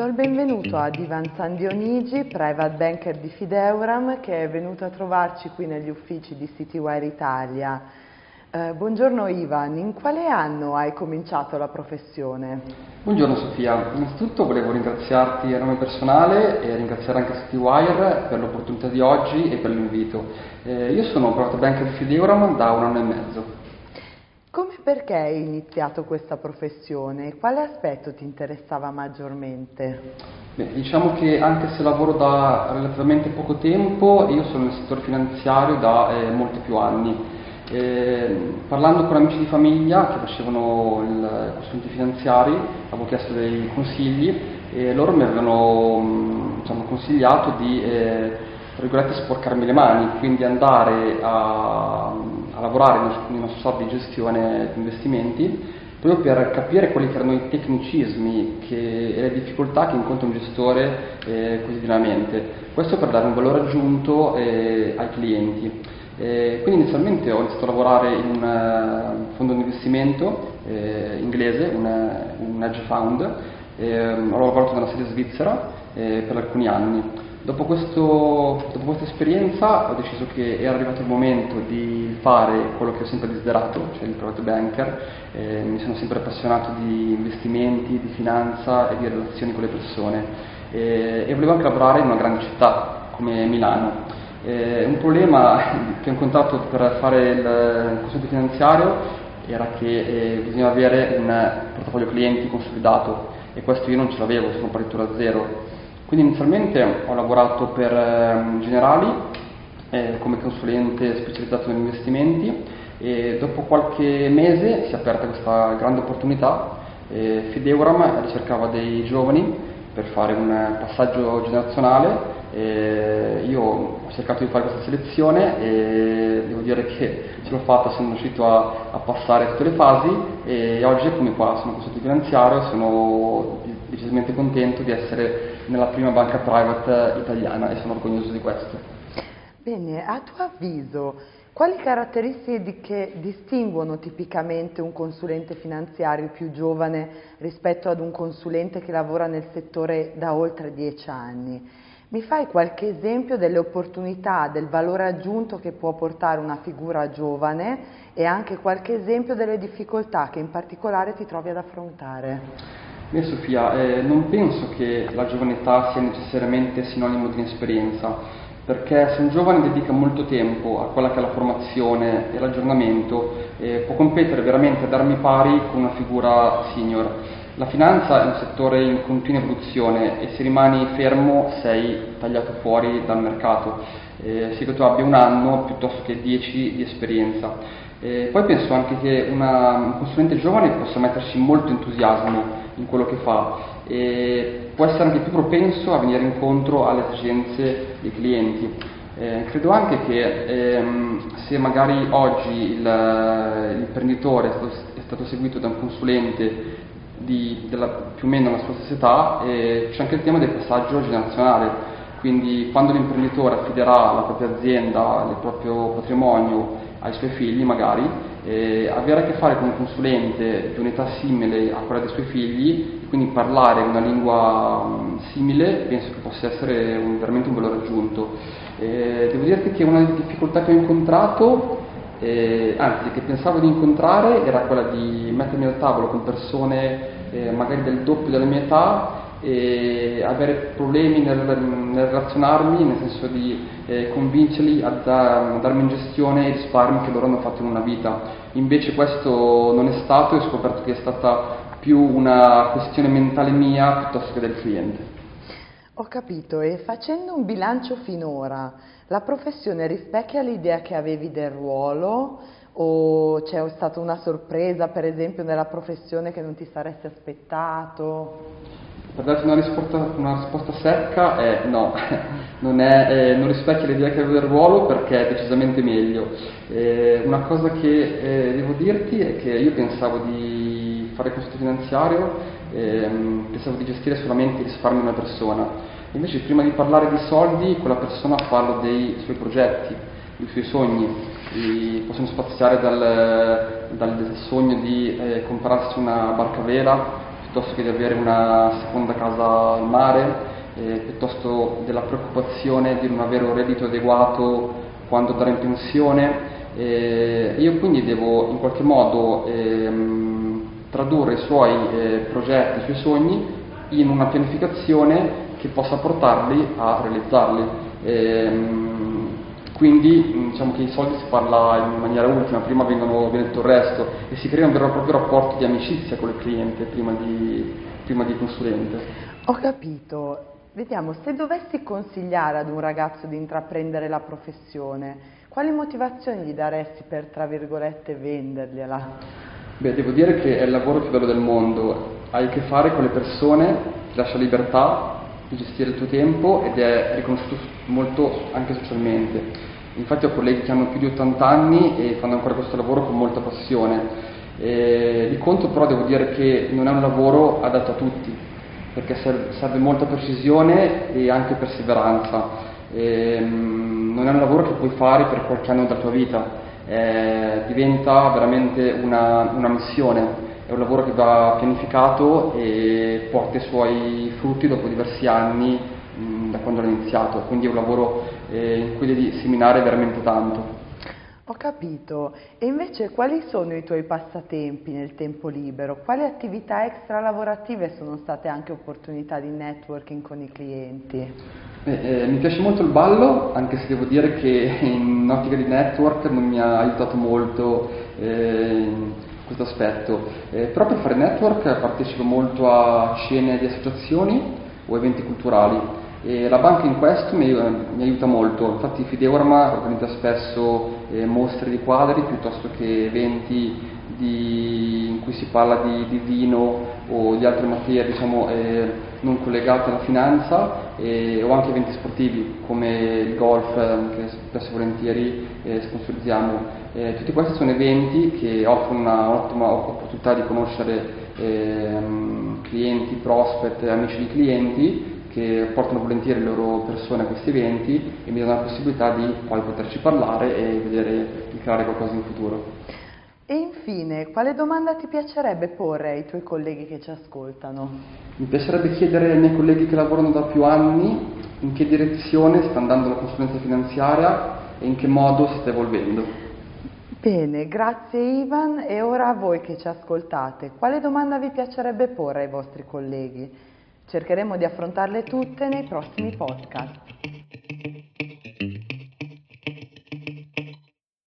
Do il benvenuto ad Ivan San Dionigi, private banker di Fideuram, che è venuto a trovarci qui negli uffici di Citywire Italia. Eh, buongiorno Ivan, in quale anno hai cominciato la professione? Buongiorno Sofia, innanzitutto volevo ringraziarti a nome personale e ringraziare anche Citywire per l'opportunità di oggi e per l'invito. Eh, io sono private banker di Fideuram da un anno e mezzo. Perché hai iniziato questa professione? Quale aspetto ti interessava maggiormente? Beh, diciamo che anche se lavoro da relativamente poco tempo, io sono nel settore finanziario da eh, molti più anni. Eh, parlando con amici di famiglia che facevano i consulenti finanziari, avevo chiesto dei consigli e loro mi avevano diciamo, consigliato di eh, sporcarmi le mani, quindi andare a lavorare in uno stato di gestione di investimenti proprio per capire quali erano i tecnicismi che, e le difficoltà che incontra un gestore eh, quotidianamente. Questo per dare un valore aggiunto eh, ai clienti. Eh, quindi inizialmente ho iniziato a lavorare in un uh, fondo di investimento eh, inglese, un, hedge fund, ho lavorato nella sede svizzera eh, per alcuni anni. Dopo, questo, dopo, questa esperienza ho deciso che era arrivato il momento di fare quello che ho sempre desiderato, cioè il private banker. Eh, mi sono sempre appassionato di investimenti, di finanza e di relazioni con le persone eh, e volevo anche lavorare in una grande città come Milano. Eh, un problema che ho incontrato per fare il consulente finanziario era che eh, bisognava avere un portafoglio clienti consolidato e questo io non ce l'avevo, sono partito da zero quindi inizialmente ho lavorato per eh, Generali eh, come consulente specializzato in investimenti e dopo qualche mese si è aperta questa grande opportunità. Eh, Fideuram ricercava dei giovani per fare un passaggio generazionale. Eh, io ho cercato di fare questa selezione e devo dire che ce l'ho fatta, sono riuscito a, a passare tutte le fasi e oggi come qua sono consulente finanziario sono decisamente contento di essere nella prima banca private italiana e sono orgoglioso di questo. Bene, a tuo avviso, quali caratteristiche distinguono tipicamente un consulente finanziario più giovane rispetto ad un consulente che lavora nel settore da oltre dieci anni? Mi fai qualche esempio delle opportunità, del valore aggiunto che può portare una figura giovane e anche qualche esempio delle difficoltà che in particolare ti trovi ad affrontare? Beh Sofia, eh, non penso che la giovane età sia necessariamente sinonimo di inesperienza, perché se un giovane dedica molto tempo a quella che è la formazione e l'aggiornamento, eh, può competere veramente ad armi pari con una figura senior. La finanza è un settore in continua evoluzione e se rimani fermo sei tagliato fuori dal mercato, eh, sia che tu abbia un anno piuttosto che dieci di esperienza. Eh, poi penso anche che una, un consulente giovane possa metterci molto entusiasmo in quello che fa e può essere anche più propenso a venire incontro alle esigenze dei clienti. Eh, credo anche che ehm, se magari oggi l'imprenditore è stato, è stato, seguito da un consulente di, della, più o meno alla sua stessa età, eh, c'è anche il tema del passaggio generazionale, quindi quando l'imprenditore affiderà la propria azienda, il proprio patrimonio ai suoi figli magari, eh, avere a che fare con un consulente di un'età simile a quella dei suoi figli, quindi parlare una lingua um, simile, penso che possa essere un, veramente un valore aggiunto. Eh, devo dirti che una delle difficoltà che ho incontrato, eh, anzi che pensavo di incontrare, era quella di mettermi al tavolo con persone eh, magari del doppio della mia età e avere problemi nel, nel relazionarmi, nel senso di eh, convincerli a, da, a, darmi in gestione i risparmi che loro hanno fatto in una vita. Invece questo non è stato e ho scoperto che è stata più una questione mentale mia piuttosto che del cliente. Ho capito, e facendo un bilancio finora, la professione rispecchia l'idea che avevi del ruolo o c'è stata una sorpresa, per esempio, nella professione che non ti saresti aspettato? Per darti una risposta, una risposta secca è no, non, è, eh, non, rispecchia l'idea che avevo del ruolo perché è decisamente meglio. Eh, una cosa che eh, devo dirti è che io pensavo di fare questo finanziario, ehm, pensavo di gestire solamente i risparmi di una persona, invece prima di parlare di soldi quella persona parla dei suoi progetti, dei suoi sogni, I possono spaziare dal, dal sogno di eh, comprarsi una barca vera piuttosto che di avere una seconda casa al mare, eh, piuttosto della preoccupazione di non avere un reddito adeguato quando andare in pensione. Eh, io quindi devo in qualche modo ehm, tradurre i suoi eh, progetti, i suoi sogni in una pianificazione che possa portarli a realizzarli. Quindi diciamo che i soldi si parla in maniera ultima, prima vengono, viene tutto il resto e si crea un vero e proprio rapporto di amicizia con il cliente prima di, prima di consulente. Ho capito. Vediamo, se dovessi consigliare ad un ragazzo di intraprendere la professione, quali motivazioni gli daresti per, tra virgolette, vendergliela? Beh, devo dire che è il lavoro più bello del mondo, hai a che fare con le persone, ti lascia libertà gestire il tuo tempo ed è riconosciuto molto anche socialmente. Infatti ho colleghi che hanno più di 80 anni e fanno ancora questo lavoro con molta passione. E di conto però devo dire che non è un lavoro adatto a tutti, perché serve molta precisione e anche perseveranza. E, mm, non è un lavoro che puoi fare per qualche anno della tua vita, eh, diventa veramente una, una missione è un lavoro che va pianificato e porta i suoi frutti dopo diversi anni mh, da quando l'ho iniziato, quindi è un lavoro eh, in cui devi seminare veramente tanto. Ho capito. E invece quali sono i tuoi passatempi nel tempo libero? Quali attività extra lavorative sono state anche opportunità di networking con i clienti? Eh, eh, mi piace molto il ballo, anche se devo dire che in ottica di network non mi ha aiutato molto eh, questo aspetto. Eh, però per fare network partecipo molto a cene di associazioni o eventi culturali e la banca in questo mi, mi aiuta molto, infatti Fideorma organizza spesso eh, mostre di quadri piuttosto che eventi di, in cui si parla di, di, vino o di altre materie diciamo, eh, non collegate alla finanza eh, o anche eventi sportivi come il golf che spesso e volentieri eh, sponsorizziamo. Eh, tutti questi sono eventi che offrono un'ottima opportunità di conoscere ehm, clienti, prospect, amici di clienti che portano volentieri le loro persone a questi eventi e mi danno la possibilità di poi poterci parlare e vedere di creare qualcosa in futuro. E infine, quale domanda ti piacerebbe porre ai tuoi colleghi che ci ascoltano? Mi piacerebbe chiedere ai miei colleghi che lavorano da più anni in che direzione sta andando la consulenza finanziaria e in che modo si sta evolvendo. Bene, grazie Ivan e ora a voi che ci ascoltate, quale domanda vi piacerebbe porre ai vostri colleghi? Cercheremo di affrontarle tutte nei prossimi podcast.